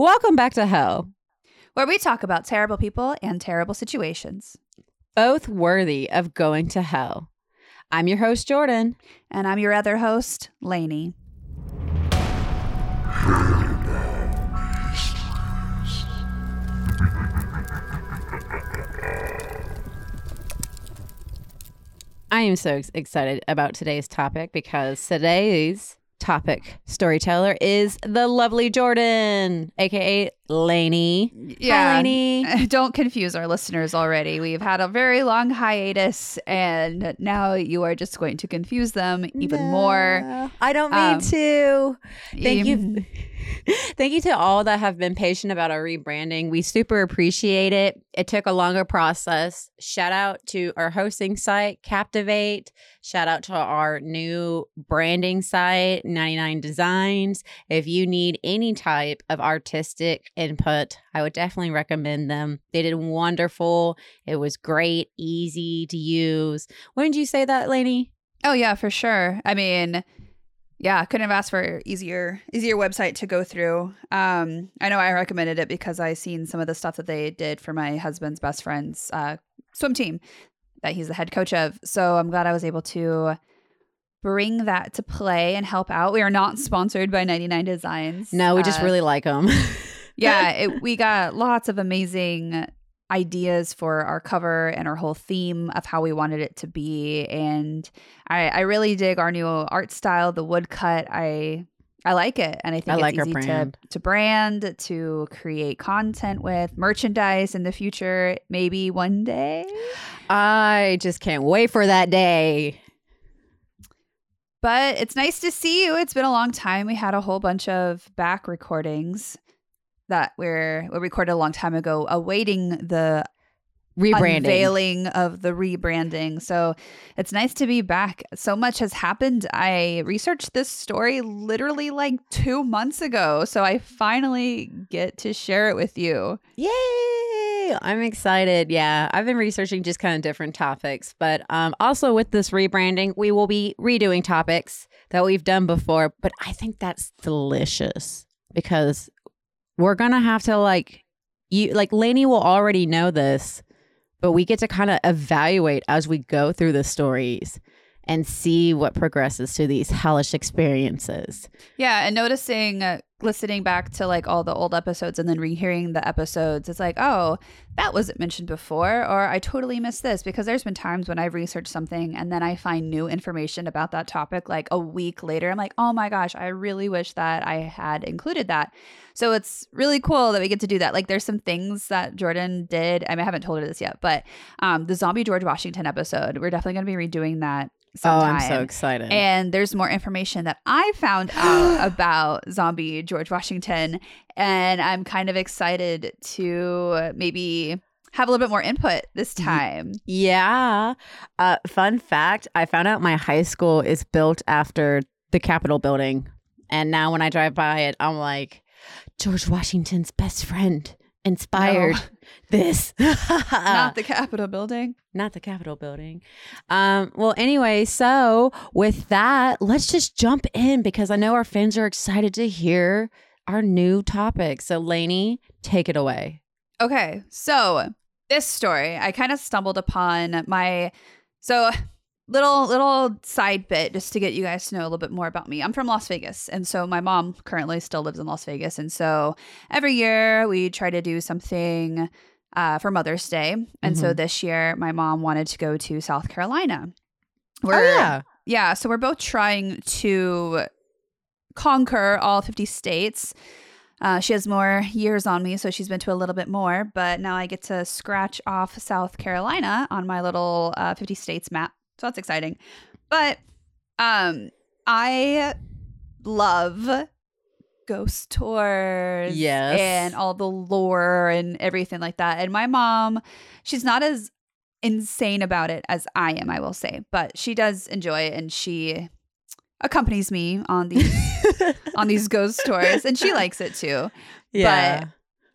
Welcome back to Hell, where we talk about terrible people and terrible situations. both worthy of going to hell. I'm your host, Jordan. And I'm your other host, Lainey. I am so excited about today's topic because today's topic storyteller is the lovely Jordan, aka Lainey. Hi, Lainey. Don't confuse our listeners already. We've had a very long hiatus, and now you are just going to confuse them even more. I don't mean Um, to. Thank you. Thank you to all that have been patient about our rebranding. We super appreciate it. It took a longer process. Shout out to our hosting site, Captivate. Shout out to our new branding site, 99 Designs. If you need any type of artistic input, I would definitely recommend them. They did wonderful. It was great, easy to use. When did you say that, Lainey? Oh yeah, for sure. I mean, yeah, couldn't have asked for easier easier website to go through. Um, I know I recommended it because I seen some of the stuff that they did for my husband's best friend's uh, swim team that he's the head coach of. So I'm glad I was able to bring that to play and help out. We are not sponsored by 99 Designs. No, we just Uh, really like them. yeah, it, we got lots of amazing ideas for our cover and our whole theme of how we wanted it to be. And I, I really dig our new art style, the woodcut. I I like it, and I think I it's like our easy brand. to to brand, to create content with merchandise in the future, maybe one day. I just can't wait for that day. But it's nice to see you. It's been a long time. We had a whole bunch of back recordings that were we recorded a long time ago, awaiting the Rebranding. unveiling of the rebranding. So it's nice to be back. So much has happened. I researched this story literally like two months ago. So I finally get to share it with you. Yay! I'm excited. Yeah, I've been researching just kind of different topics, but um, also with this rebranding, we will be redoing topics that we've done before. But I think that's delicious because we're gonna have to like you like Lainey will already know this, but we get to kind of evaluate as we go through the stories and see what progresses through these hellish experiences. Yeah. And noticing, uh, listening back to like all the old episodes and then rehearing the episodes, it's like, oh, that wasn't mentioned before, or I totally missed this because there's been times when I've researched something and then I find new information about that topic like a week later. I'm like, oh my gosh, I really wish that I had included that. So it's really cool that we get to do that. Like there's some things that Jordan did. I, mean, I haven't told her this yet, but um, the zombie George Washington episode, we're definitely going to be redoing that. Sometime. Oh, I'm so excited. And there's more information that I found out about zombie George Washington. And I'm kind of excited to maybe have a little bit more input this time. Yeah. Uh, fun fact I found out my high school is built after the Capitol building. And now when I drive by it, I'm like, George Washington's best friend inspired No. this. Not the Capitol building. Not the Capitol building. Um, well, anyway, so with that, let's just jump in because I know our fans are excited to hear our new topic. So, Lainey, take it away. Okay. So this story, I kind of stumbled upon my so little little side bit just to get you guys to know a little bit more about me. I'm from Las Vegas, and so my mom currently still lives in Las Vegas, and so every year we try to do something uh, for Mother's Day, and so Mhm. this year my mom wanted to go to South Carolina. oh, yeah. Yeah, so we're both trying to conquer all 50 states. Uh, she has more years on me, so she's been to a little bit more, but now I get to scratch off South Carolina on my little uh, 50 states map. So that's exciting. But um, I love ghost tours Yes. and all the lore and everything like that. And my mom, she's not as insane about it as I am, I will say, but she does enjoy it and she accompanies me on these on these ghost tours and she likes it too. Yeah.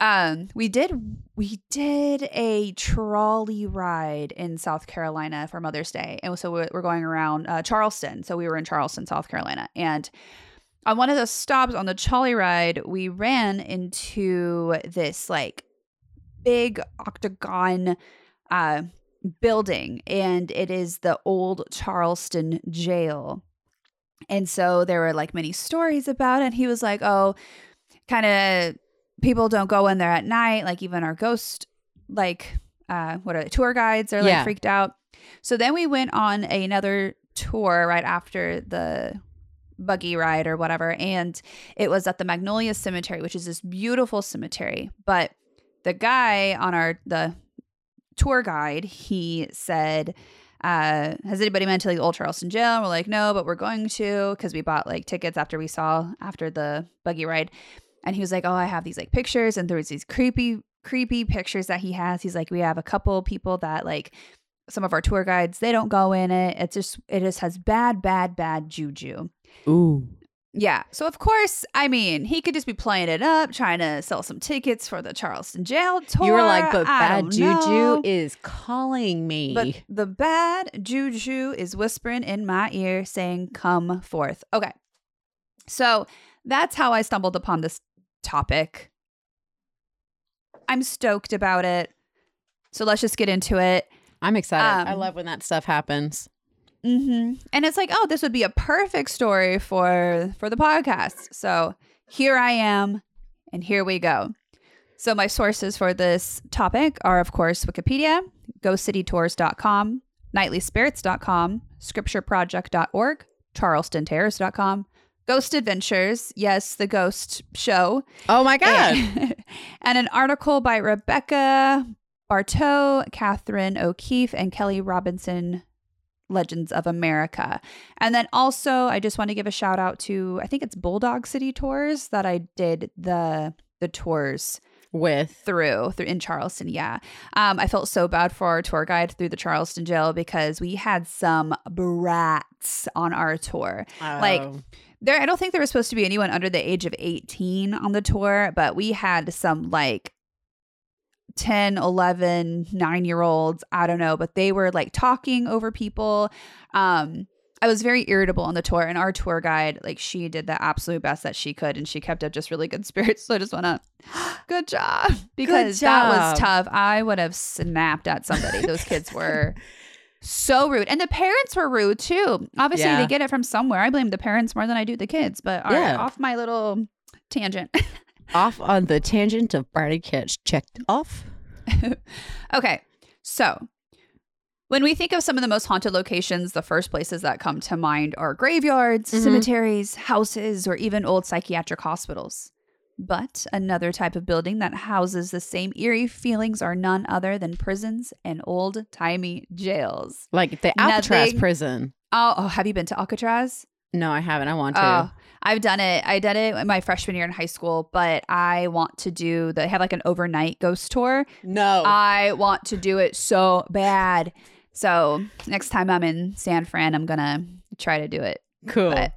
Um we did we did a trolley ride in South Carolina for Mother's Day. And so we're, going around uh, Charleston. So we were in Charleston, South Carolina. And on one of the stops on the trolley ride, we ran into this like big octagon uh, building, and it is the old Charleston jail. And so there were like many stories about it. And he was like, oh, kind of people don't go in there at night. Like even our ghost, like, uh, what are the tour guides are like Yeah. freaked out. So then we went on another tour right after the buggy ride or whatever. And it was at the Magnolia Cemetery, which is this beautiful cemetery. But the guy on our, the tour guide, he said, uh, has anybody been to like Old Charleston Jail? And we're like, no, but we're going to because we bought like tickets after we saw after the buggy ride. And he was like, oh, I have these like pictures, and there was these creepy, creepy pictures that he has. He's like, we have a couple people that like some of our tour guides, they don't go in it. It's just it just has bad, bad, bad juju. Ooh. Yeah. So of course, I mean, he could just be playing it up, trying to sell some tickets for the Charleston jail tour. You were like, but bad juju know. is calling me. But the bad juju is whispering in my ear saying, Come forth. Okay. So that's how I stumbled upon this topic. I'm stoked about it. So let's just get into it. I'm excited. I um, love when that stuff happens. hmm And it's like, oh, this would be a perfect story for for the podcast. So here I am, and here we go. So my sources for this topic are, of course, Wikipedia, GhostCityTours.com, NightlySpirits.com, ScriptureProject.org, CharlestonTerrors.com, Ghost Adventures, yes, the Ghost Show, Oh my god. and, and an article by Rebecca Bartow, Catherine O'Keefe, and Kelly Robinson, Legends of America. And then also, I just want to give a shout out to I think it's Bulldog City Tours that I did the the tours With through through in Charleston. Yeah, um, I felt so bad for our tour guide through the Charleston jail because we had some brats on our tour. Like, Oh. There, I don't think there was supposed to be anyone under the age of 18 on the tour, but we had some like 10, 11, 9 year olds. I don't know, but they were like talking over people. Um, I was very irritable on the tour, and our tour guide, like, she did the absolute best that she could, and she kept up just really good spirits. So I just want to, good job, because that was tough. I would have snapped at somebody. Those kids were so rude, and the parents were rude too. Obviously, Yeah. they get it from somewhere. I blame the parents more than I do the kids. But Yeah. off my little tangent. off on the tangent of Brady Kitch checked off. Okay, so when we think of some of the most haunted locations, the first places that come to mind are graveyards, Mhm. cemeteries, houses, or even old psychiatric hospitals. But another type of building that houses the same eerie feelings are none other than prisons and old timey jails. Like the Alcatraz Nothing. prison. Oh, oh, have you been to Alcatraz? No, I haven't. I want to. Oh, I've done it. I did it in my freshman year in high school, but I want to do the have like an overnight ghost tour. no. I want to do it so bad. So next time I'm in San Fran, I'm gonna try to do it. cool. But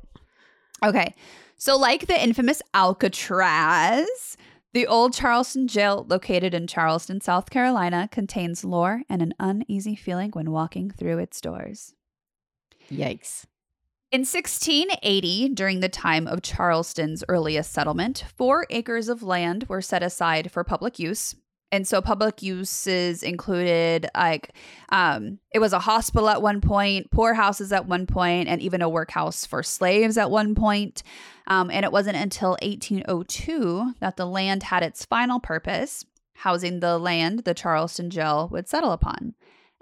okay. So like the infamous Alcatraz, the old Charleston jail located in Charleston, South Carolina, contains lore and an uneasy feeling when walking through its doors. Yikes. In 1680, during the time of Charleston's earliest settlement, four acres of land were set aside for public use. And so public uses included like um it was a hospital at one point, poorhouses at one point, and even a workhouse for slaves at one point. Um, and it wasn't until 1802 that the land had its final purpose, housing the land the Charleston jail would settle upon.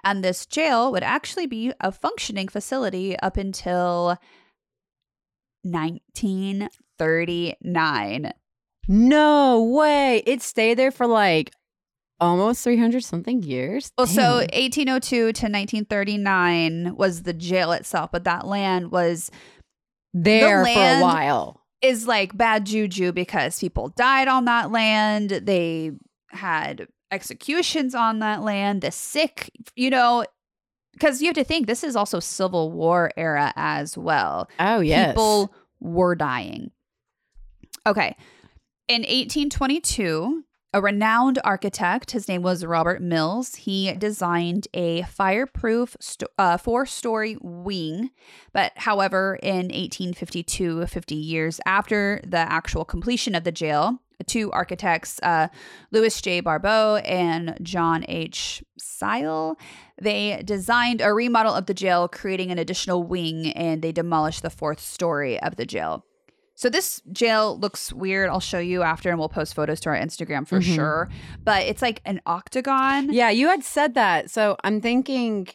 And this jail would actually be a functioning facility up until 1939. No way. It stayed there for like almost 300 something years. Well, so 1802 to 1939 was the jail itself, but that land was there for a while. is like bad juju because people died on that land. They had executions on that land. The sick, you know, because you have to think this is also Civil War era as well. Oh, yes. People were dying. Okay. In 1822, a renowned architect. His name was Robert Mills. He designed a fireproof sto- uh, four story wing. But however, in 1852, 50 years after the actual completion of the jail, two architects, uh, Louis J. Barbot and John H. Seyle, they designed a remodel of the jail, creating an additional wing, and they demolished the fourth story of the jail. So this jail looks weird. I'll show you after and we'll post photos to our Instagram for Mhm. sure. But it's like an octagon. Yeah, you had said that. So I'm thinking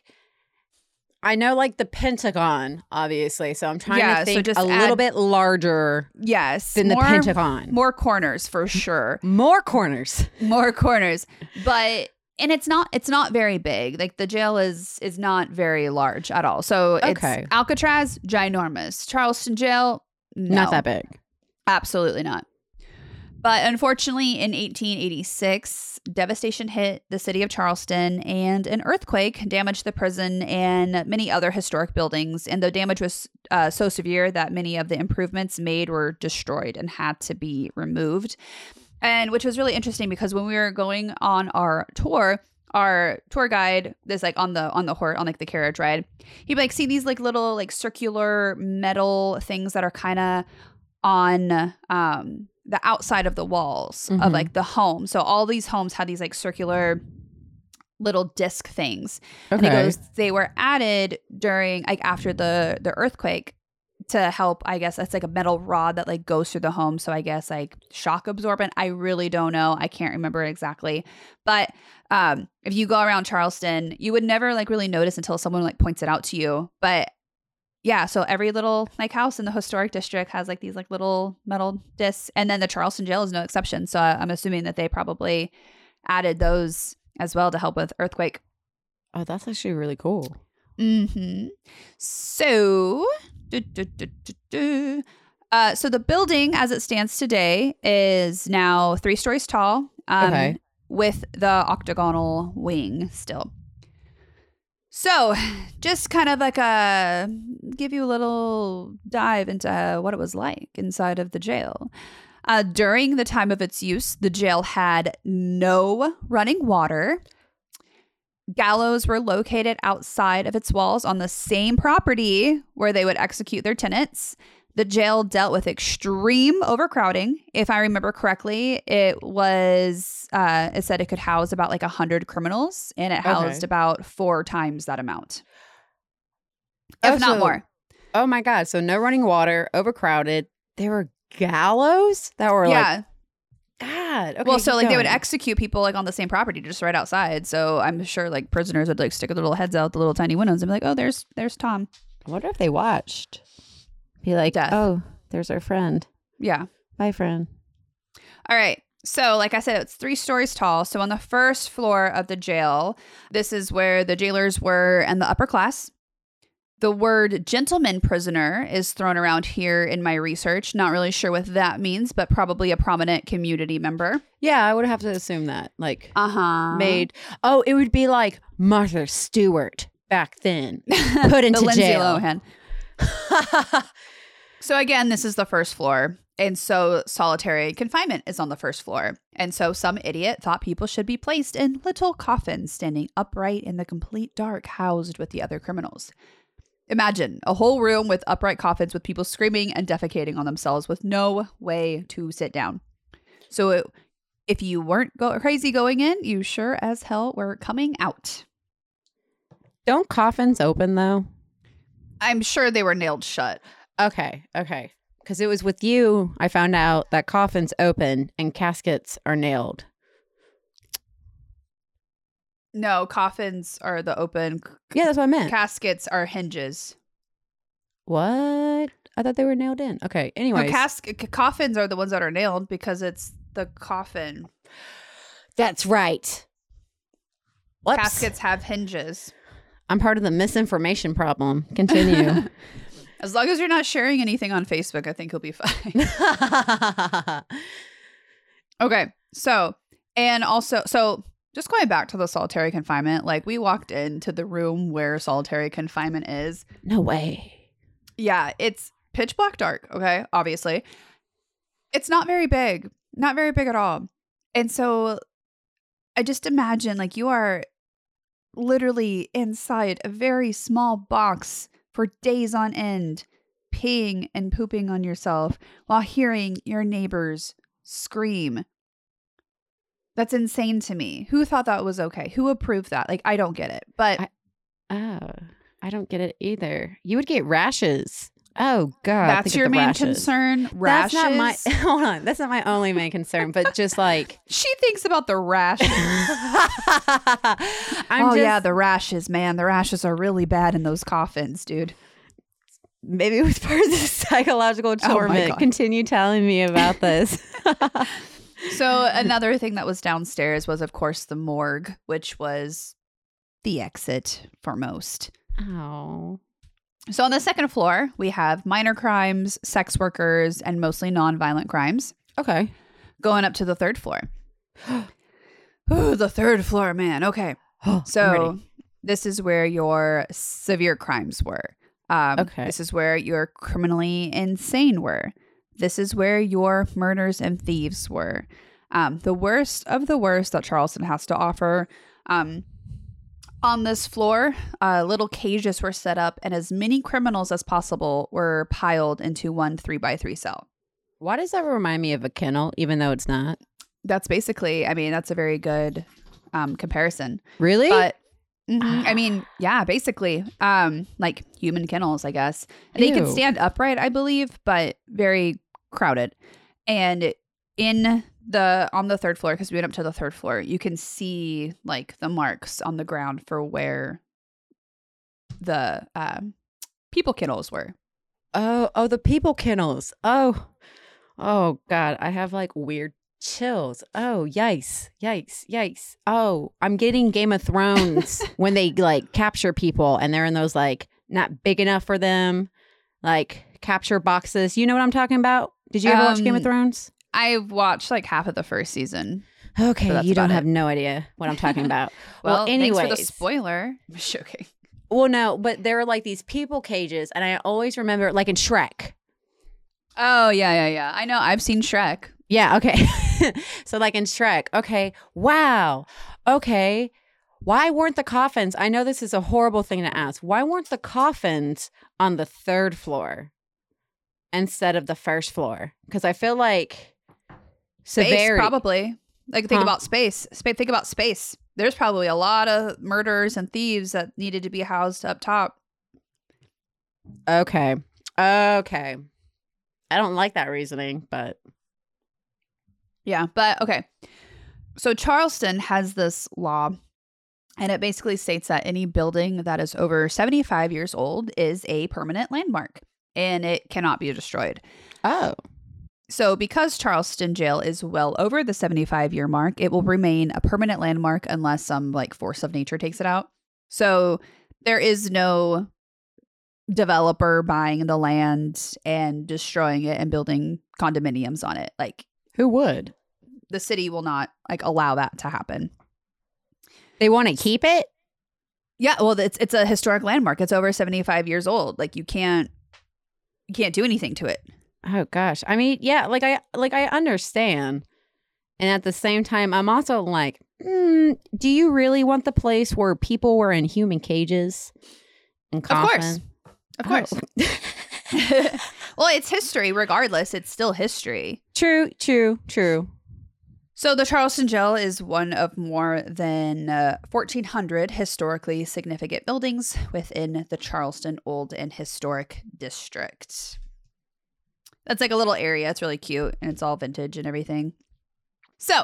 I know like the Pentagon, obviously. So I'm trying Yeah, to so think just a little bit larger Yes. than the more- Pentagon. More corners for sure. More corners. more corners. But and it's not it's not very big. Like the jail is is not very large at all. So it's Okay. Alcatraz, ginormous. Charleston jail, no. Not that big. Absolutely not. But unfortunately, in 1886, devastation hit the city of Charleston, and an earthquake damaged the prison and many other historic buildings. And the damage was uh, so severe that many of the improvements made were destroyed and had to be removed. And which was really interesting because when we were going on our tour, our tour guide is like on the on the horse on like the carriage ride. He'd be like see these like little like circular metal things that are kind of on um the outside of the walls of Mhm. like the home. So all these homes had these like circular little disc things. And Okay. he goes, they were added during like after the the earthquake to help. I guess that's like a metal rod that like goes through the home. So I guess like shock absorbent. I really don't know. I can't remember exactly. But um, if you go around Charleston, you would never like really notice until someone like points it out to you. But yeah, so every little like house in the historic district has like these like little metal discs, and then the Charleston jail is no exception. So I'm assuming that they probably added those as well to help with earthquake. oh, that's actually really cool. mm-hmm So, Uh, so the building, as it stands today, is now three stories tall. Um, Okay. With the octagonal wing still. So, just kind of like a give you a little dive into what it was like inside of the jail. Uh, during the time of its use, the jail had no running water. Gallows were located outside of its walls on the same property where they would execute their tenants. The jail dealt with extreme overcrowding. If I remember correctly, it was uh, it said it could house about like hundred criminals, and it Okay. housed about four times that amount, Oh, if not so- more. Oh my god. So no running water, overcrowded. There were gallows that were like yeah. Okay, well, so keep like they would execute people like on the same property, just right outside. So I'm sure like prisoners would like stick their little heads out the little tiny windows and be like, "Oh, there's there's Tom." I wonder if they watched. Be like, Death. oh, there's our friend. Yeah. Bye, friend. All right. So, like I said, it's three stories tall. So, on the first floor of the jail, this is where the jailers were and the upper class. The word gentleman prisoner is thrown around here in my research. Not really sure what that means, but probably a prominent community member. Yeah, I would have to assume that. Like Uh huh. made. Oh, it would be like Martha Stewart back then. Put into the Lindsay jail. Lohan. So again, this is the first floor. And so solitary confinement is on the first floor. And so some idiot thought people should be placed in little coffins standing upright in the complete dark, housed with the other criminals. Imagine a whole room with upright coffins with people screaming and defecating on themselves with no way to sit down. So it, if you weren't go- crazy going in, you sure as hell were coming out. Don't coffins open though? I'm sure they were nailed shut. Okay, okay. Because it was with you, I found out that coffins open and caskets are nailed. No, coffins are the open Yeah, that's what I meant. caskets are hinges. what? I thought they were nailed in. Okay. No, Anyways, cask- c- coffins are the ones that are nailed because it's the coffin. that's right. Whoops. Caskets have hinges. I'm part of the misinformation problem. Continue. As long as you're not sharing anything on Facebook, I think you'll be fine. okay. So, and also, so just going back to the solitary confinement, like we walked into the room where solitary confinement is. no way. Yeah, it's pitch black dark. Okay. Obviously, it's not very big, not very big at all. And so I just imagine like you are literally inside a very small box for days on end, peeing and pooping on yourself while hearing your neighbors scream. That's insane to me. Who thought that was okay? Who approved that? Like, I don't get it. But I- Oh, I don't get it either. You would get rashes. Oh God, that's your main rashes. concern. Rashes. That's not my. Hold on, that's not my only main concern, but just like. she thinks about the rashes. I'm oh just, yeah, the rashes, man. The rashes are really bad in those coffins, dude. maybe it was part of the psychological Oh torment. God. Continue telling me about this. So another thing that was downstairs was, of course, the morgue, which was the exit for most. oh, So on the second floor, we have minor crimes, sex workers, and mostly non-violent crimes. okay. Going up to the third floor. Ooh, the third floor, man. Okay. So this is where your severe crimes were. Um, Okay. This is where your criminally insane were. This is where your murders and thieves were. Um, the worst of the worst that Charleston has to offer. Um, on this floor, uh, little cages were set up, and as many criminals as possible were piled into one three by three cell. why does that remind me of a kennel, even though it's not? That's basically, I mean, that's a very good um, comparison. Really? But mhm, I mean, yeah, basically, um, like human kennels, I guess. They can stand upright, I believe, but very crowded. And in the on the third floor, because we went up to the third floor, you can see like the marks on the ground for where the um, people kennels were. Oh, oh, the people kennels. Oh, oh, God, I have like weird chills. Oh, yikes, yikes, yikes. Oh, I'm getting Game of Thrones when they like capture people and they're in those like not big enough for them, like capture boxes. You know what I'm talking about? Did you ever watch Game of Um, Thrones? I've watched like half of the first season. Okay, that's you don't about have no idea what I'm talking about. Well, well, thanks anyway, for the spoiler. I'm joking. well, no, but there are like these people cages, and I always remember, like in Shrek. Oh yeah, yeah, yeah. I know. I've seen Shrek. Yeah, okay. so like in Shrek, okay. Wow. Okay. Why weren't the coffins? I know this is a horrible thing to ask. Why weren't the coffins on the third floor instead of the first floor? Because I feel like Space, probably. Like think Huh? about space. Space. Think about space. There's probably a lot of murderers and thieves that needed to be housed up top. Okay. Okay. I don't like that reasoning, but Yeah, but okay. So Charleston has this law, and it basically states that any building that is over 75 years old is a permanent landmark and it cannot be destroyed. oh. So, because Charleston Jail is well over the 75 year mark, it will remain a permanent landmark unless some like force of nature takes it out. So, there is no developer buying the land and destroying it and building condominiums on it. Like, Who would? the city will not like allow that to happen. They want to keep it? Yeah, well, it's it's a historic landmark. It's over 75 years old. Like, you can't you can't do anything to it. Oh gosh. I mean, yeah, like I like I understand. And at the same time, I'm also like, mm, do you really want the place where people were in human cages and Of course. Of course. Oh. well, it's history regardless. It's still history. true, true, true. So the Charleston Jail is one of more than uh, 1,400 historically significant buildings within the Charleston Old and Historic District. That's like a little area. It's really cute and it's all vintage and everything. So,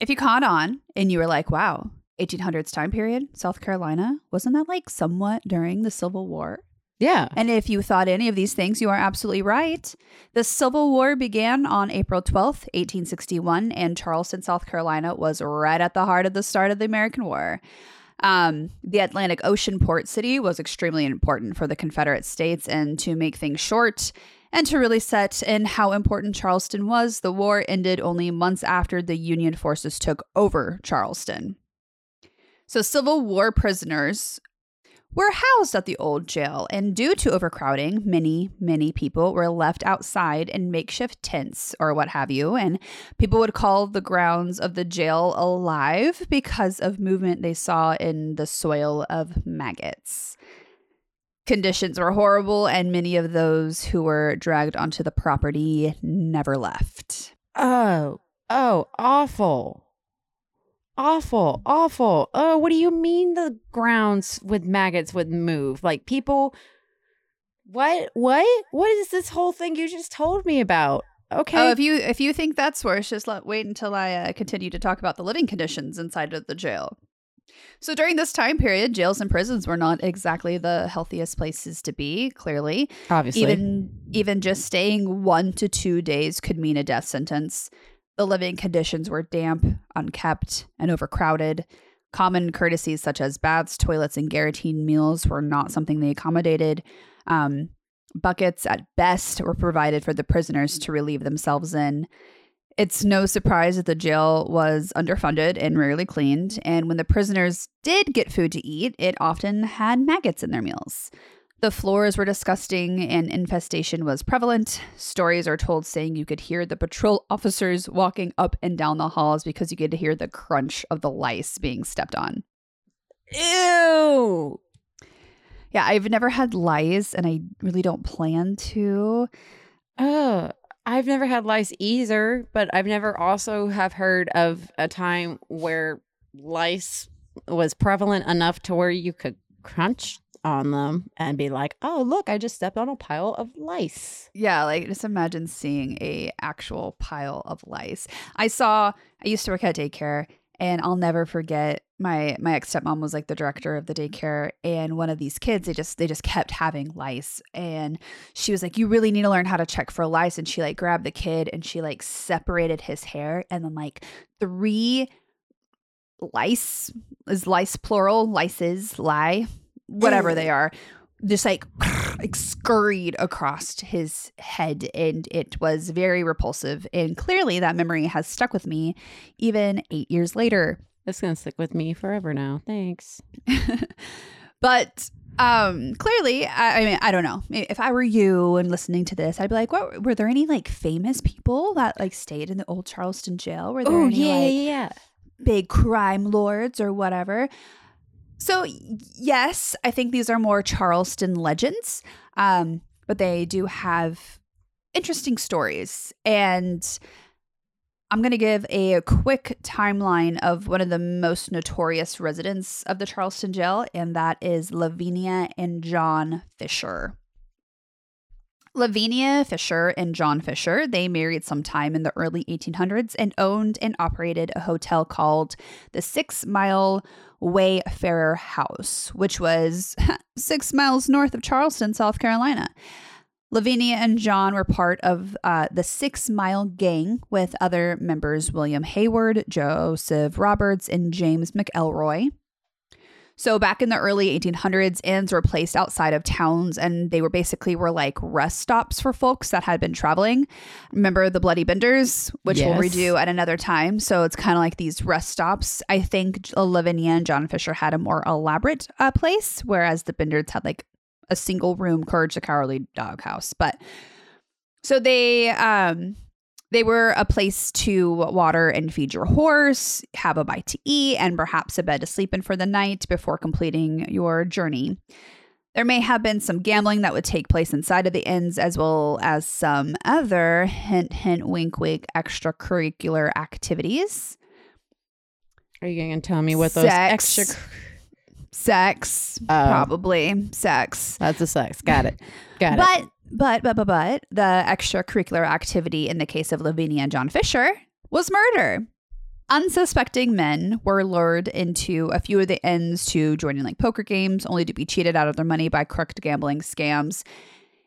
if you caught on and you were like, wow, 1800s time period, South Carolina, wasn't that like somewhat during the Civil War? Yeah. And if you thought any of these things, you are absolutely right. The Civil War began on April 12th, 1861, and Charleston, South Carolina was right at the heart of the start of the American War. Um, the Atlantic Ocean port city was extremely important for the Confederate States, and to make things short, and to really set in how important Charleston was, the war ended only months after the Union forces took over Charleston. So, Civil War prisoners were housed at the old jail, and due to overcrowding, many, many people were left outside in makeshift tents or what have you, and people would call the grounds of the jail alive because of movement they saw in the soil of maggots. Conditions were horrible, and many of those who were dragged onto the property never left. Oh, oh, awful. Awful, awful. Oh, what do you mean the grounds with maggots would move? Like people What? What? What is this whole thing you just told me about? Okay. Oh, if you if you think that's worse, just let wait until I uh, continue to talk about the living conditions inside of the jail. So during this time period, jails and prisons were not exactly the healthiest places to be. Clearly, Obviously. even even just staying one to two days could mean a death sentence. The living conditions were damp, unkept, and overcrowded. Common courtesies such as baths, toilets, and guaranteed meals were not something they accommodated. Um, buckets, at best, were provided for the prisoners to relieve themselves in. It's no surprise that the jail was underfunded and rarely cleaned, and when the prisoners did get food to eat, it often had maggots in their meals. The floors were disgusting and infestation was prevalent. Stories are told saying you could hear the patrol officers walking up and down the halls because you could hear the crunch of the lice being stepped on. Ew. Yeah, I've never had lice and I really don't plan to. Oh, I've never had lice either, but I've never also have heard of a time where lice was prevalent enough to where you could crunch on them and be like, "Oh, look, I just stepped on a pile of lice." Yeah, like just imagine seeing a actual pile of lice. I saw I used to work at daycare and I'll never forget my my ex stepmom was like the director of the daycare and one of these kids they just they just kept having lice and she was like you really need to learn how to check for lice and she like grabbed the kid and she like separated his hair and then like three lice is lice plural lices lie whatever they are just like, like scurried across his head and it was very repulsive and clearly that memory has stuck with me even 8 years later It's gonna stick with me forever now. Thanks. but um clearly I, I mean i don't know if i were you and listening to this i'd be like what were there any like famous people that like stayed in the old charleston jail were there Oh any yeah, like yeah, yeah. big crime lords or whatever so yes i think these are more charleston legends um but they do have interesting stories and I'm going to give a quick timeline of one of the most notorious residents of the Charleston jail, and that is Lavinia and John Fisher. Lavinia Fisher and John Fisher, they married sometime in the early 1800s and owned and operated a hotel called the Six Mile Wayfarer House, which was six miles north of Charleston, South Carolina. Lavinia and John were part of uh, the Six Mile Gang with other members William Hayward, Joseph Roberts, and James McElroy. So back in the early 1800s, inns were placed outside of towns, and they were basically were like rest stops for folks that had been traveling. Remember the Bloody Benders, which we'll redo at another time. So it's kind of like these rest stops. I think Lavinia and John Fisher had a more elaborate uh, place, whereas the Benders had like a single room Courage the Cowardly Dog house. But so they um they were a place to water and feed your horse, have a bite to eat, and perhaps a bed to sleep in for the night before completing your journey. There may have been some gambling that would take place inside of the inns, as well as some other hint, hint, wink, wink extracurricular activities. Are you gonna tell me what those Sex. extra? Sex, Oh. probably sex. That's the sex. Got it. Got it. But but but but but the extracurricular activity in the case of Lavinia and John Fisher was murder. Unsuspecting men were lured into a few of the inns to join in like poker games, only to be cheated out of their money by crooked gambling scams.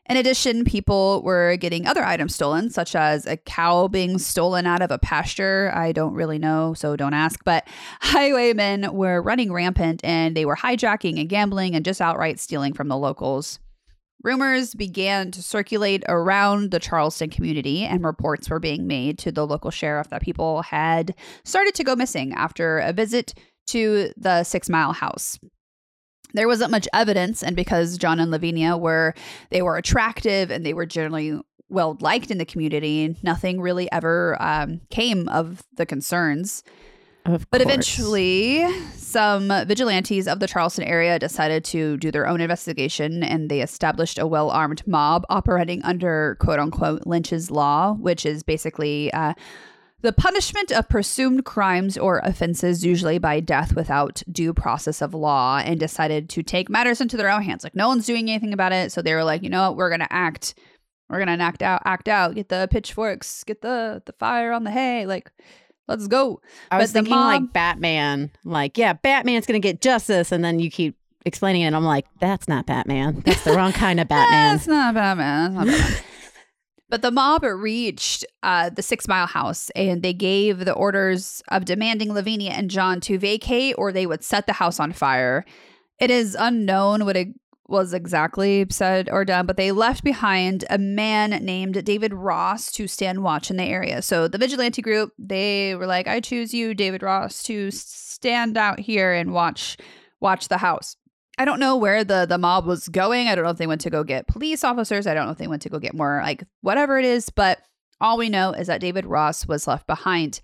In addition, people were getting other items stolen, such as a cow being stolen out of a pasture. I don't really know, so don't ask. But highwaymen were running rampant and they were hijacking and gambling and just outright stealing from the locals. Rumors began to circulate around the Charleston community, and reports were being made to the local sheriff that people had started to go missing after a visit to the Six Mile House. there wasn't much evidence and because john and lavinia were they were attractive and they were generally well liked in the community nothing really ever um, came of the concerns Of but course. eventually some vigilantes of the charleston area decided to do their own investigation and they established a well-armed mob operating under quote-unquote lynch's law which is basically uh, the punishment of presumed crimes or offenses, usually by death without due process of law, and decided to take matters into their own hands. Like no one's doing anything about it, so they were like, you know what, we're gonna act, we're gonna act out, act out, get the pitchforks, get the the fire on the hay, like let's go. I was but the thinking like Batman, like yeah, Batman's gonna get justice, and then you keep explaining it. and I'm like, that's not Batman. That's the wrong kind of Batman. That's not Batman. That's not Batman. but the mob reached uh, the Six Mile House and they gave the orders of demanding Lavinia and John to vacate or they would set the house on fire. It is unknown what it was exactly said or done, but they left behind a man named David Ross to stand watch in the area. So the vigilante group, they were like, "I choose you, David Ross, to stand out here and watch watch the house." I don't know where the the mob was going. I don't know if they went to go get police officers. I don't know if they went to go get more like whatever it is, but all we know is that David Ross was left behind.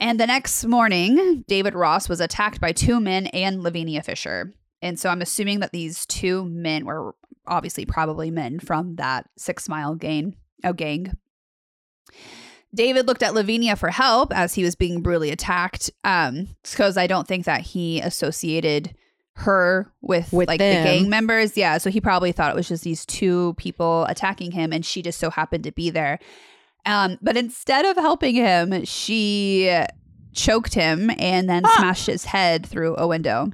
And the next morning, David Ross was attacked by two men and Lavinia Fisher. And so I'm assuming that these two men were obviously probably men from that six mile gang. Oh, gang. David looked at Lavinia for help as he was being brutally attacked. Um, because I don't think that he associated her with, With like them. the gang members. Yeah, so he probably thought it was just these two people attacking him, and she just so happened to be there. Um, but instead of helping him, she choked him and then Ah. smashed his head through a window.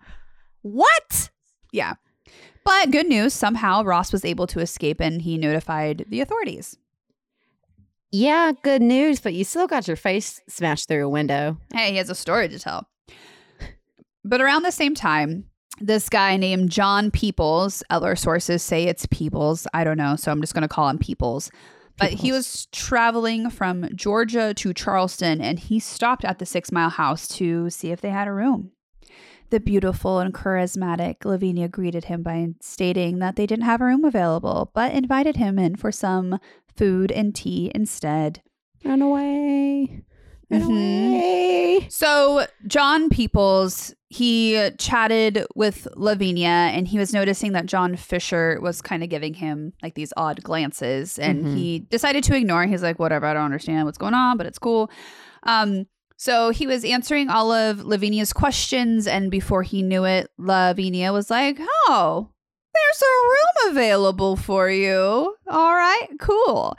What? Yeah. But good news, somehow Ross was able to escape and he notified the authorities. Yeah, good news, but you still got your face smashed through a window. Hey, he has a story to tell. But around the same time, this guy named John Peoples, other sources say it's Peoples. I don't know, so I'm just going to call him Peoples. But he was traveling from Georgia to Charleston and he stopped at the Six Mile House to see if they had a room. The beautiful and charismatic Lavinia greeted him by stating that they didn't have a room available, but invited him in for some food and tea instead. Run away. Run Mhm. away. So John Peoples, he chatted with Lavinia and he was noticing that John Fisher was kind of giving him like these odd glances and Mhm. he decided to ignore. He's like, whatever, I don't understand what's going on, but it's cool. Um, so he was answering all of Lavinia's questions and before he knew it, Lavinia was like, oh, there's a room available for you. All right, cool.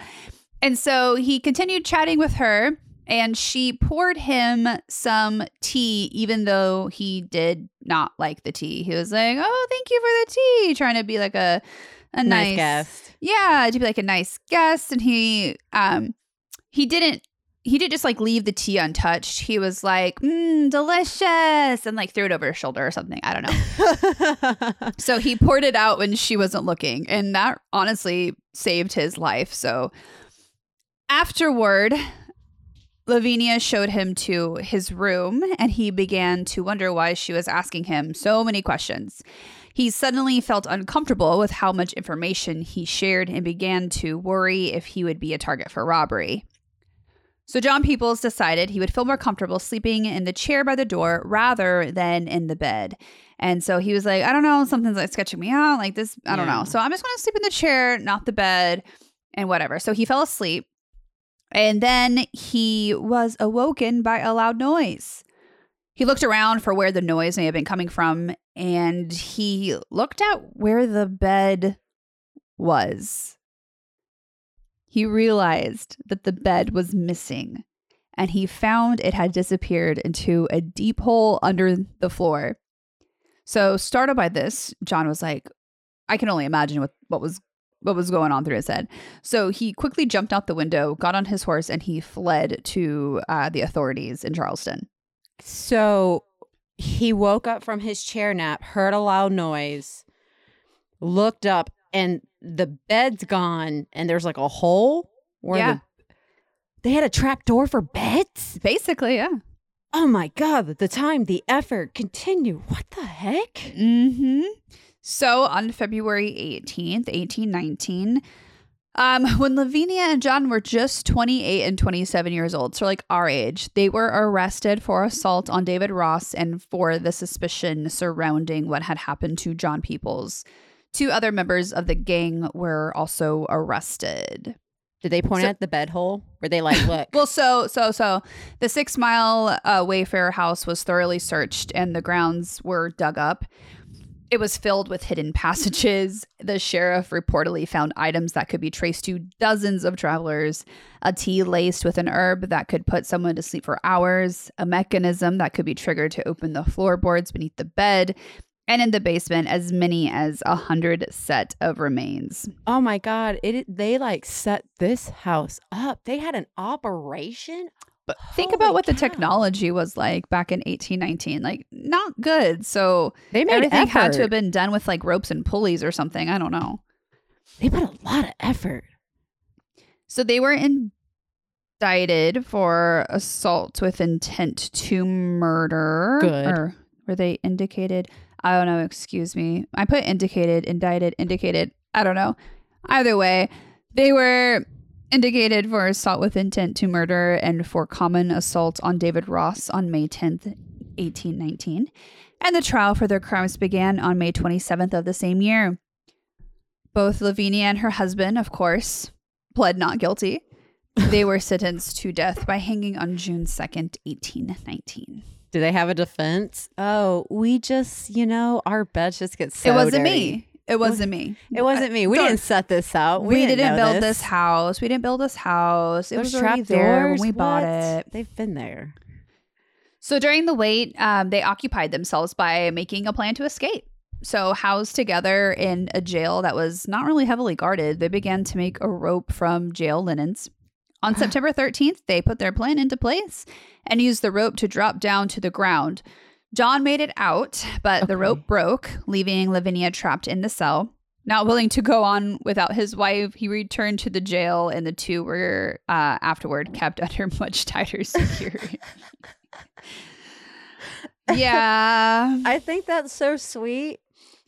And so he continued chatting with her and she poured him some tea, even though he did not like the tea. He was like, "Oh, thank you for the tea," trying to be like a a Nice nice, guest. yeah, to be like a nice guest. And he um he didn't he did just like leave the tea untouched. He was like, mm, "Delicious," and like threw it over his shoulder or something. I don't know. So he poured it out when she wasn't looking, and that honestly saved his life. So afterward, Lavinia showed him to his room, and he began to wonder why she was asking him so many questions. He suddenly felt uncomfortable with how much information he shared and began to worry if he would be a target for robbery. So John Peoples decided he would feel more comfortable sleeping in the chair by the door rather than in the bed. And so he was like, I don't know, something's like sketching me out. Like this, I don't Yeah. know. So I'm just going to sleep in the chair, not the bed, and whatever. So he fell asleep. And then he was awoken by a loud noise. He looked around for where the noise may have been coming from, and he looked at where the bed was. He realized that the bed was missing, and he found it had disappeared into a deep hole under the floor. So, startled by this, John was like, I can only imagine what, what was what was going on through his head. So he quickly jumped out the window, got on his horse, and he fled to uh, the authorities in Charleston. So he woke up from his chair nap, heard a loud noise, looked up, and the bed's gone, and there's like a hole where Yeah. the, they had a trap door for beds. Basically, yeah. Oh my God, the time, the effort, continue. What the heck? Mm-hmm. So on February 18th, 1819, um, when Lavinia and John were just 28 and 27 years old, so like our age, they were arrested for assault on David Ross and for the suspicion surrounding what had happened to John Peoples. Two other members of the gang were also arrested. Did they point So- at the bed hole? Were they like, look? Well, so so so the six mile uh, Wayfair house was thoroughly searched and the grounds were dug up. It was filled with hidden passages. The sheriff reportedly found items that could be traced to dozens of travelers, a tea laced with an herb that could put someone to sleep for hours, a mechanism that could be triggered to open the floorboards beneath the bed, and in the basement, as many as a hundred set of remains. oh my God. It they like set this house up. They had an operation. But think Holy about what the technology was like back in 1819. Like, not good. So They made everything had to have been done with like ropes and pulleys or something. I don't know. They put a lot of effort. So they were indicted for assault with intent to murder. Good. Or were they indicated? I don't know. Excuse me. I put indicated, indicted, indicated. I don't know. Either way, they were indicated for assault with intent to murder and for common assault on David Ross on May 10th, 1819. And the trial for their crimes began on May 27th of the same year. Both Lavinia and her husband, of course, pled not guilty. They were sentenced to death by hanging on June 2nd, 1819. Do they have a defense? Oh, we just, you know, our beds just get so it wasn't dirty. me. It wasn't me. It wasn't me. We Don't- didn't set this out. We, didn't, know build this. house. We didn't build this house. It was already there when we bought it. They've been there. So during the wait, um, they occupied themselves by making a plan to escape. So, housed together in a jail that was not really heavily guarded, they began to make a rope from jail linens. On September 13th, they put their plan into place and used the rope to drop down to the ground. John made it out, but the rope broke, leaving Lavinia trapped in the cell. Not willing to go on without his wife, he returned to the jail, and the two were uh, afterward kept under much tighter security. yeah. I think that's so sweet.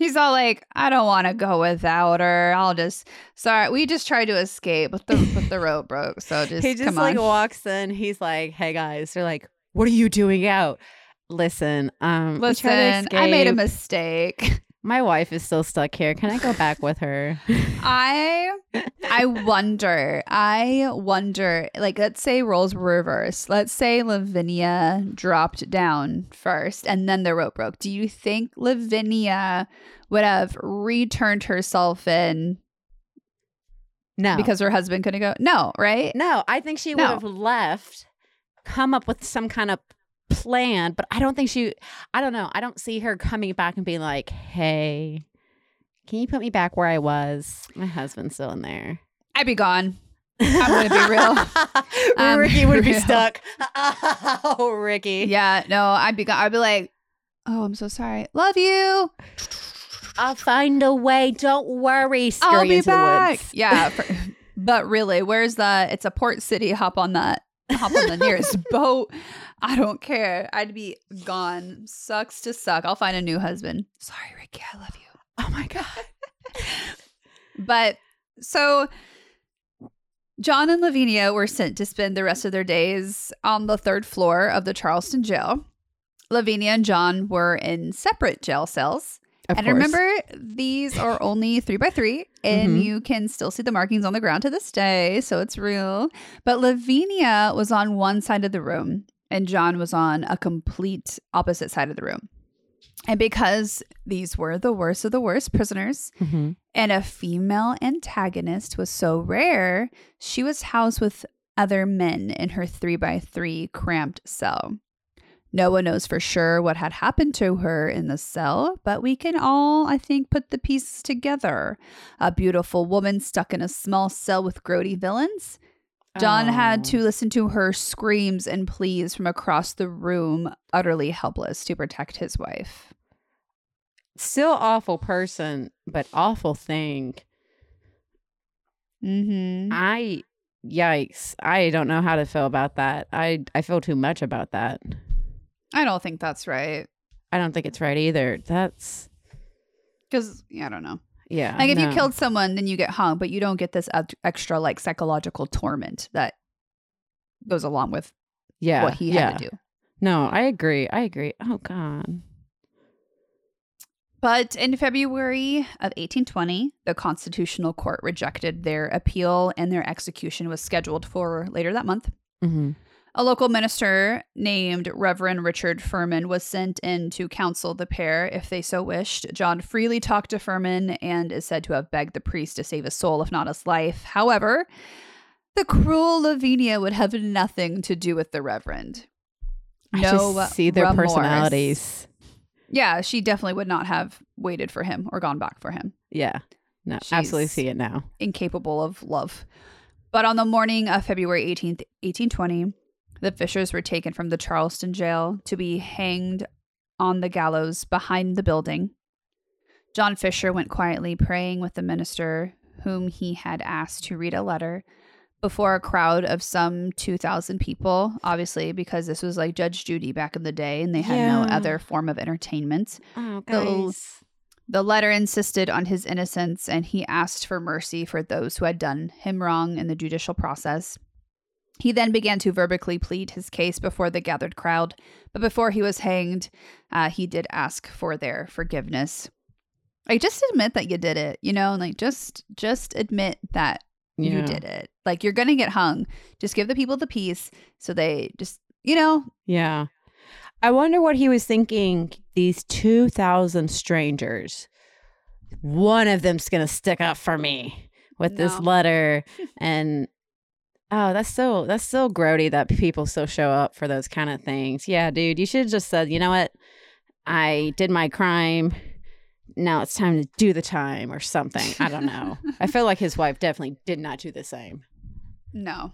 He's all like, I don't want to go without her. I'll just sorry. We just tried to escape, but the but the rope broke. So just he just like walks in. He's like, "Hey guys," they're like, "What are you doing out?" Listen, um, we tried to Listen, I made a mistake. My wife is still stuck here. Can I go back with her? I I wonder. I wonder. Like, let's say roles were reversed. Let's say Lavinia dropped down first, and then the rope broke. Do you think Lavinia would have returned herself in No, because her husband couldn't go? No, right? no, I think she would No. have left, come up with some kind of plan, but I don't think she. I don't know. I don't see her coming back and being like, "Hey, can you put me back where I was? My husband's still in there." I'd be gone. I'm gonna be real. I'm um, Ricky would be real. stuck. Oh, Ricky. Yeah, no, I'd be gone. I'd be like, oh, I'm so sorry. Love you. I'll find a way. Don't worry. I'll be back. Yeah, for- but really, where's the? It's a port city. Hop on that. Hop on the nearest boat. I don't care. I'd be gone. Sucks to suck. I'll find a new husband. Sorry, Ricky. I love you. Oh my god. But so John and Lavinia were sent to spend the rest of their days on the third floor of the Charleston jail. Lavinia and John were in separate jail cells. Of and course. remember, these are only three by three, and Mhm. you can still see the markings on the ground to this day, so it's real. But Lavinia was on one side of the room, and John was on a complete opposite side of the room. And because these were the worst of the worst prisoners, Mhm. and a female antagonist was so rare, she was housed with other men in her three by three cramped cell. No one knows for sure what had happened to her in the cell, but we can all, I think, put the pieces together. A beautiful woman stuck in a small cell with grody villains. John had Oh. to listen to her screams and pleas from across the room, utterly helpless to protect his wife. still awful person, but awful thing. Mm-hmm. I yikes. I don't know how to feel about that. I I feel too much about that. I don't think that's right. I don't think it's right either. That's Because, yeah, I don't know. Yeah. Like, if you killed someone, then you get hung, but you don't get this extra, like, psychological torment that goes along with yeah, what he yeah. had to do. No, I agree. I agree. Oh God. But in February of 1820, the Constitutional Court rejected their appeal and their execution was scheduled for later that month. hmm A local minister named Reverend Richard Furman was sent in to counsel the pair if they so wished. John freely talked to Furman and is said to have begged the priest to save his soul, if not his life. However, the cruel Lavinia would have nothing to do with the Reverend. I No just see their remorse. personalities. Yeah, she definitely would not have waited for him or gone back for him. Yeah. No, absolutely see it now. incapable of love. But on the morning of February 18th, 1820, the Fishers were taken from the Charleston jail to be hanged on the gallows behind the building. John Fisher went quietly praying with the minister, whom he had asked to read a letter, before a crowd of some 2,000 people, obviously, because this was like Judge Judy back in the day and they had no other form of entertainment. Oh, The- The letter insisted on his innocence and he asked for mercy for those who had done him wrong in the judicial process. He then began to verbally plead his case before the gathered crowd, but before he was hanged, uh, he did ask for their forgiveness. Like, just admit that you did it, you know, like just just admit that you did it. Like you're gonna get hung. Just give the people the peace so they just, you know, Yeah. I wonder what he was thinking. These 2,000 strangers, one of them's going to stick up for me with this letter. and oh, that's so, that's so grody that people still show up for those kind of things. Yeah, dude, you should have just said, you know what? I did my crime. Now it's time to do the time or something. I don't know. I feel like his wife definitely did not do the same. No.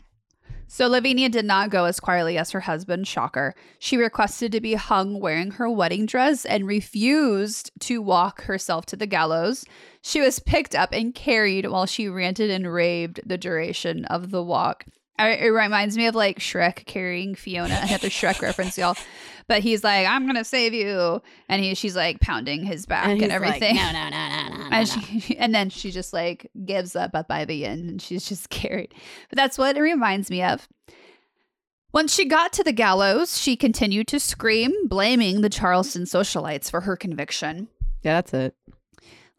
So Lavinia did not go as quietly as her husband, shocker. She requested to be hung wearing her wedding dress and refused to walk herself to the gallows. She was picked up and carried while she ranted and raved the duration of the walk. It reminds me of like Shrek carrying Fiona. Another Shrek reference, y'all. But he's like, "I'm gonna save you," and he, she's like pounding his back and, like, everything. no, no, no, no, no, no. And she, and then she just like gives up at by the end and she's just carried. But that's what it reminds me of. Once she got to the gallows, she continued to scream, blaming the Charleston socialites for her conviction. yeah, that's it.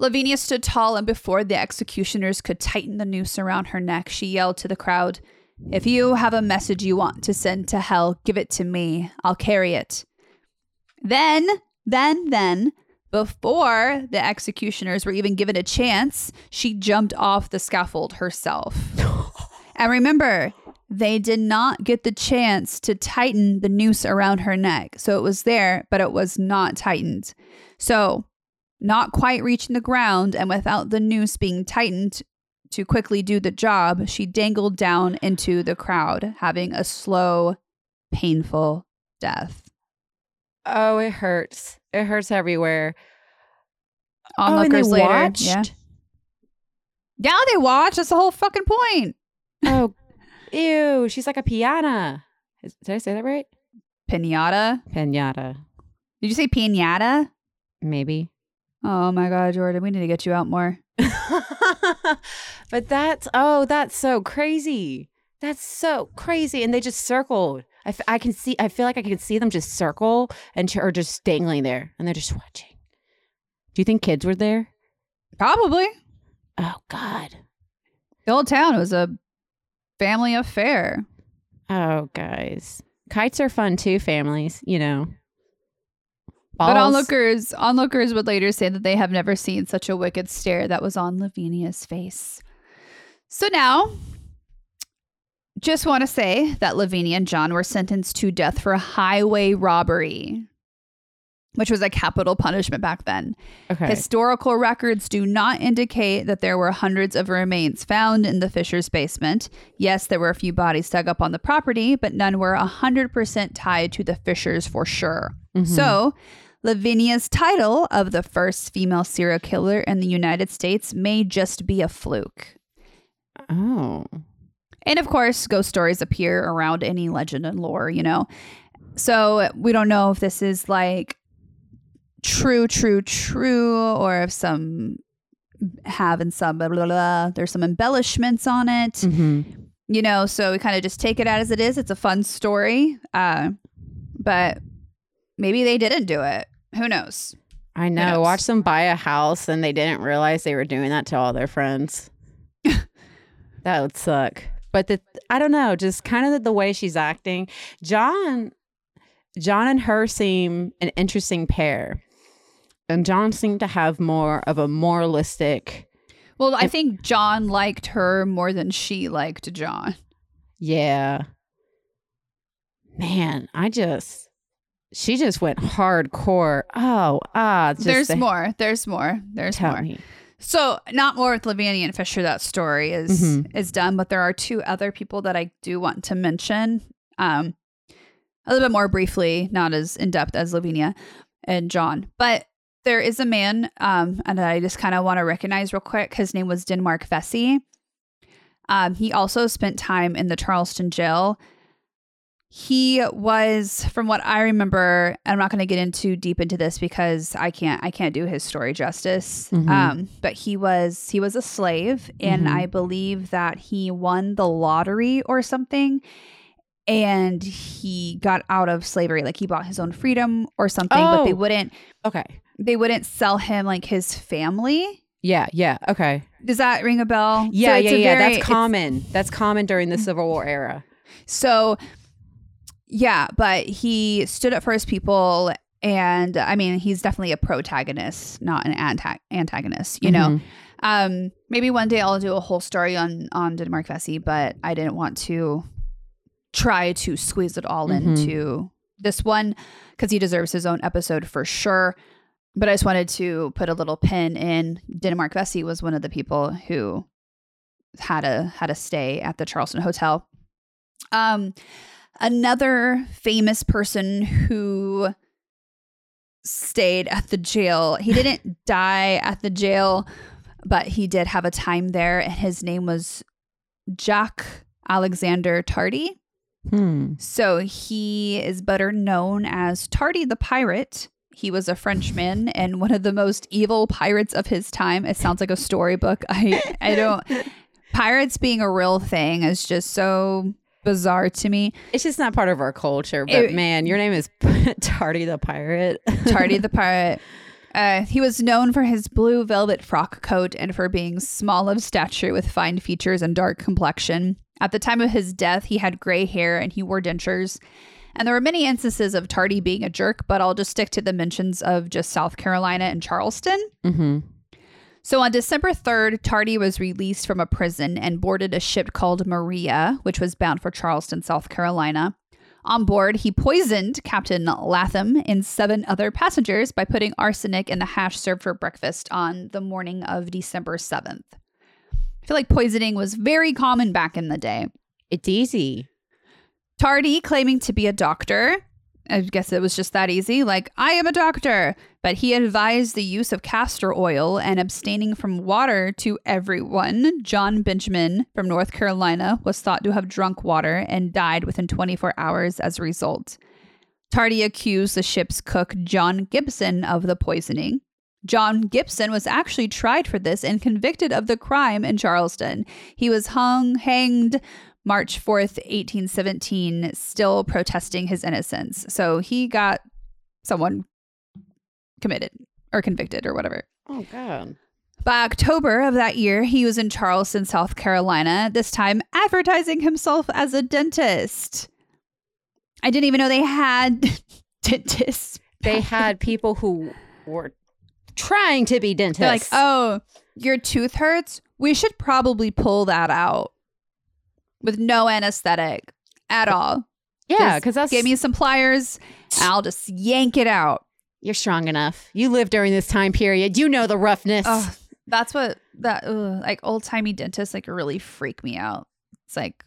Lavinia stood tall, and before the executioners could tighten the noose around her neck, she yelled to the crowd, If you have a message you want to send to hell, give it to me. I'll carry it. Then, then, then, before the executioners were even given a chance, she jumped off the scaffold herself. and remember, they did not get the chance to tighten the noose around her neck. So it was there, but it was not tightened. So, not quite reaching the ground and without the noose being tightened to quickly do the job, she dangled down into the crowd, having a slow, painful death. Oh, it hurts. It hurts everywhere. Onlookers oh, and they later. watched. Yeah. Yeah, they watch. That's the whole fucking point. Oh, ew! She's like a piana. Is- Did I say that right? Pinata. Pinata, Did you say pinata? maybe. Oh my god, Jordan, we need to get you out more. but that's oh, that's so crazy. That's so crazy. And they just circled. I, f- I can see. I feel like I can see them just circle and ch- or just dangling there, and they're just watching. Do you think kids were there? Probably. Oh God. The whole town was a family affair. Oh, guys. Kites are fun too. Families, you know. But onlookers, onlookers would later say that they have never seen such a wicked stare that was on Lavinia's face. So now, just want to say that Lavinia and John were sentenced to death for highway robbery, which was a capital punishment back then. Okay. Historical records do not indicate that there were hundreds of remains found in the Fisher's basement. Yes, there were a few bodies dug up on the property, but none were 100% tied to the Fishers for sure. Mhm. So, Lavinia's title of the first female serial killer in the United States may just be a fluke. oh. And of course, ghost stories appear around any legend and lore, you know. So we don't know if this is like true, true, true, or if some have and some blah, blah, blah. There's some embellishments on it, Mm-hmm. you know. So we kind of just take it out as it is. It's a fun story, uh, but maybe they didn't do it. Who knows? I know. Watch them buy a house and they didn't realize they were doing that to all their friends. that would suck. But the I don't know, just kind of the, the way she's acting. John John and her seem an interesting pair. And John seemed to have more of a moralistic Well, I think John liked her more than she liked John. Yeah. Man, I just she just went hardcore. Oh, ah, just There's the- more. There's more. There's Tell more. me. So not more with Lavinia and Fisher. That story is Mhm. is done, but there are two other people that I do want to mention. Um, a little bit more briefly, not as in depth as Lavinia and John, but there is a man, um, and I just kind of want to recognize real quick. His name was Denmark Vesey. Um, he also spent time in the Charleston jail. He was, from what I remember, and I'm not going to get into deep into this because I can't, I can't do his story justice. Mhm. Um, but he was, he was a slave, and Mhm. I believe that he won the lottery or something, and he got out of slavery, like he bought his own freedom or something. But they Oh. wouldn't, Okay. they wouldn't sell him like his family. Yeah, yeah. Okay. Does that ring a bell? Yeah, it's yeah, yeah. very- That's common. That's common during the Civil War era. So, yeah, but he stood up for his people. And I mean, he's definitely a protagonist, not an anta- antagonist, you know? Mhm. Um, maybe one day I'll do a whole story on, on Denmark Vesey, but I didn't want to try to squeeze it all Mhm. into this one because he deserves his own episode for sure. But I just wanted to put a little pin in Denmark Vesey was one of the people who had a had a stay at the Charleston Hotel. Um, another famous person who stayed at the jail. He didn't die at the jail, but he did have a time there, and his name was Jacques Alexander Tardy. Hmm. So he is better known as Tardy the Pirate. He was a Frenchman and one of the most evil pirates of his time. It sounds like a storybook. I I don't pirates being a real thing is just so bizarre to me. It's just not part of our culture. But It- man, your name is Tardy the Pirate. Tardy the Pirate. Uh, he was known for his blue velvet frock coat and for being small of stature with fine features and dark complexion. At the time of his death, he had gray hair and he wore dentures. And there were many instances of Tardy being a jerk, but I'll just stick to the mentions of just South Carolina and Charleston. mm-hmm. So on December 3rd, Tardy was released from a prison and boarded a ship called Maria, which was bound for Charleston, South Carolina. On board, he poisoned Captain Latham and seven other passengers by putting arsenic in the hash served for breakfast on the morning of December 7th. I feel like poisoning was very common back in the day. It's easy. Tardy claiming to be a doctor. I guess it was just that easy. Like, I am a doctor. But he advised the use of castor oil and abstaining from water to everyone. John Benjamin from North Carolina was thought to have drunk water and died within 24 hours as a result. Tardy accused the ship's cook, John Gibson, of the poisoning. John Gibson was actually tried for this and convicted of the crime in Charleston. He was hung, hanged, March 4th, 1817, still protesting his innocence. So he got someone committed or convicted or whatever. Oh God. By October of that year, he was in Charleston, South Carolina, this time advertising himself as a dentist. I didn't even know they had dentists. They had people who were trying to be dentists. They're like, oh, your tooth hurts? We should probably pull that out with no anesthetic at all. yeah, because that's Give me some pliers I'll just yank it out. You're strong enough. You lived during this time period. You know the roughness. Ugh, that's what that ugh, like old timey dentists like really freak me out. It's like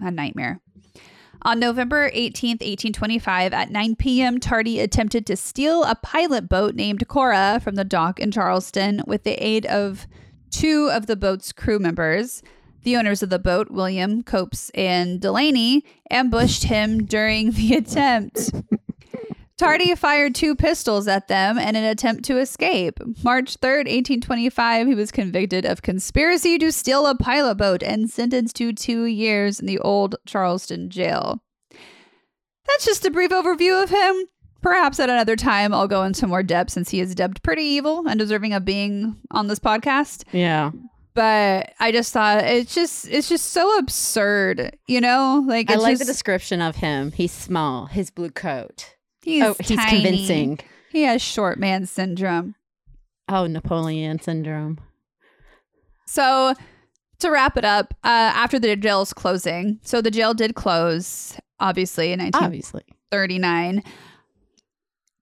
a nightmare. On November 18th, 1825, at 9 p.m., Tardy attempted to steal a pilot boat named Cora from the dock in Charleston with the aid of two of the boat's crew members. The owners of the boat, William, Copes, and Delaney, ambushed him during the attempt. Tardy fired two pistols at them in an attempt to escape. March 3rd, 1825, he was convicted of conspiracy to steal a pilot boat and sentenced to two years in the old Charleston jail. That's just a brief overview of him. Perhaps at another time I'll go into more depth since he is dubbed pretty evil and deserving of being on this podcast. Yeah. But I just thought it's just it's just so absurd, you know? Like I like the description of him. He's small, his blue coat. He's oh, he's tiny. convincing. He has short man syndrome. Oh, Napoleon syndrome. So to wrap it up, uh, after the jail's closing, so the jail did close, obviously in Obviously. 1939,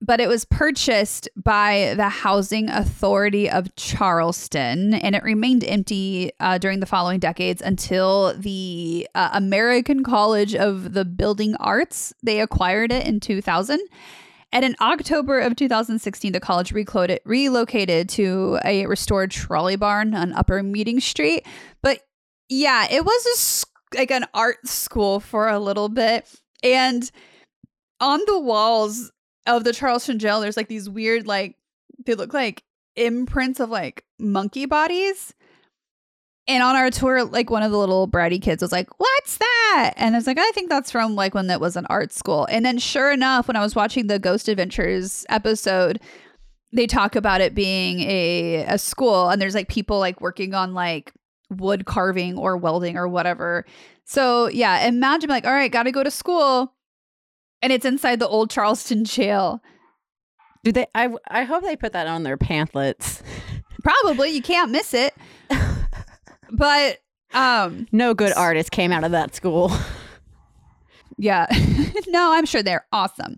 but it was purchased by the Housing Authority of Charleston, and it remained empty uh, during the following decades until the uh, American College of the Building Arts they acquired it in 2000. And in October of 2016, the college recloaded, relocated to a restored trolley barn on Upper Meeting Street. But yeah, it was a, like an art school for a little bit. And on the walls of the Charleston jail, there's like these weird, like, they look like imprints of like monkey bodies. And on our tour, like one of the little bratty kids was like, What's that? And I was like, I think that's from like when that was an art school. And then sure enough, when I was watching the Ghost Adventures episode, they talk about it being a, a school and there's like people like working on like wood carving or welding or whatever. So yeah, imagine like, all right, gotta go to school. And it's inside the old Charleston jail. Do they I I hope they put that on their pamphlets. Probably you can't miss it. but um No good artist came out of that school. Yeah. no, I'm sure they're awesome.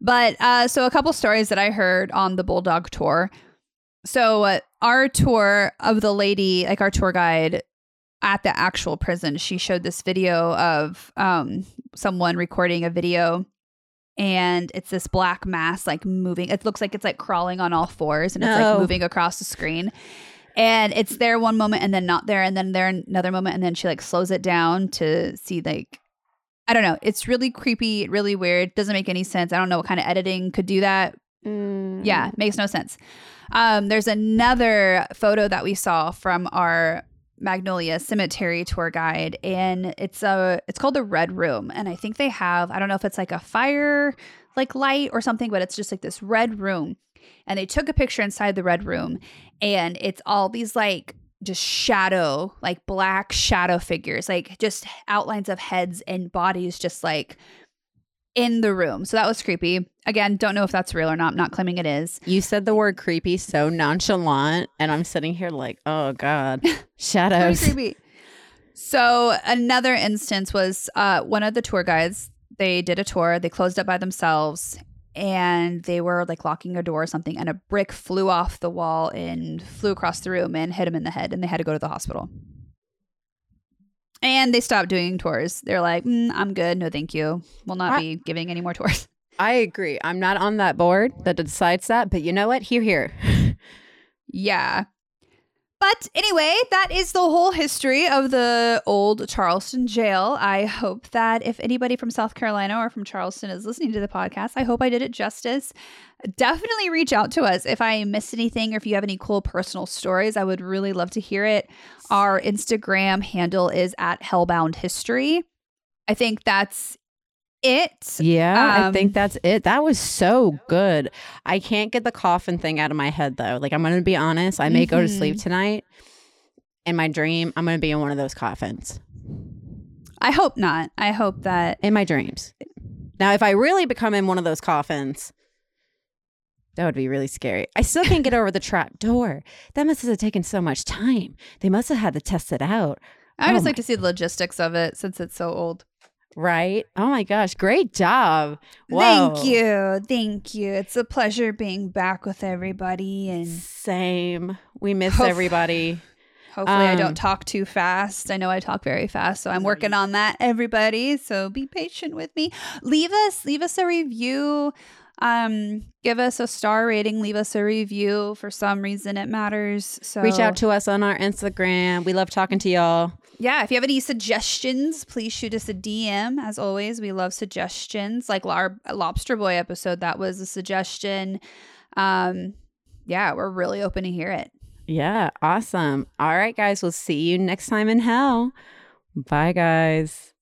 But uh, so a couple stories that I heard on the Bulldog tour. So uh, our tour of the lady, like our tour guide at the actual prison, she showed this video of um, someone recording a video. And it's this black mass like moving. It looks like it's like crawling on all fours and it's like moving across the screen. And it's there one moment and then not there and then there another moment and then she like slows it down to see like I don't know. It's really creepy, really weird. Doesn't make any sense. I don't know what kind of editing could do that. Yeah, makes no sense. Um, there's another photo that we saw from our Magnolia Cemetery tour guide, and it's a it's called the Red Room, and I think they have I don't know if it's like a fire like light or something, but it's just like this red room, and they took a picture inside the red room, and it's all these like just shadow like black shadow figures like just outlines of heads and bodies just like in the room so that was creepy again don't know if that's real or not I'm not claiming it is You said the word creepy so nonchalant, and I'm sitting here like, oh god, shadows. creepy. So another instance was uh, one of the tour guides. They did a tour. They closed up by themselves, and they were like locking a door or something. And a brick flew off the wall and flew across the room and hit him in the head. And they had to go to the hospital. And they stopped doing tours. They're like, "Mm, "I'm good. No, thank you. We'll not I- be giving any more tours." I agree. I'm not on that board that decides that, but you know what? Here, here. Yeah. But anyway, that is the whole history of the old Charleston jail. I hope that if anybody from South Carolina or from Charleston is listening to the podcast, I hope I did it justice. Definitely reach out to us if I missed anything or if you have any cool personal stories. I would really love to hear it. Our Instagram handle is at Hellbound History. I think that's it. Yeah, I Um, think that's it. That was so good. I can't get the coffin thing out of my head though. Like I'm going to be honest, I may go to sleep tonight. In my dream, I'm going to be in one of those coffins. I hope not. I hope that In my dreams. Now, if I really become in one of those coffins, that would be really scary. I still can't get over the trap door. That must have taken so much time. They must have had to test it out. I would Oh just my- like to see the logistics of it since it's so old. Right? Oh my gosh, great job. Whoa. Thank you. Thank you. It's a pleasure being back with everybody and Same. We miss Hoof. everybody. hopefully I Um, don't talk too fast. I know I talk very fast, so I'm working on that everybody. So be patient with me. Leave us leave us a review. Um give us a star rating, leave us a review. For some reason it matters. So Reach out to us on our Instagram. We love talking to y'all. Yeah, if you have any suggestions, please shoot us a DM. As always, we love suggestions. Like our Lobster Boy episode, that was a suggestion. Um, yeah, we're really open to hear it. Yeah, awesome. All right, guys, we'll see you next time in hell. Bye, guys.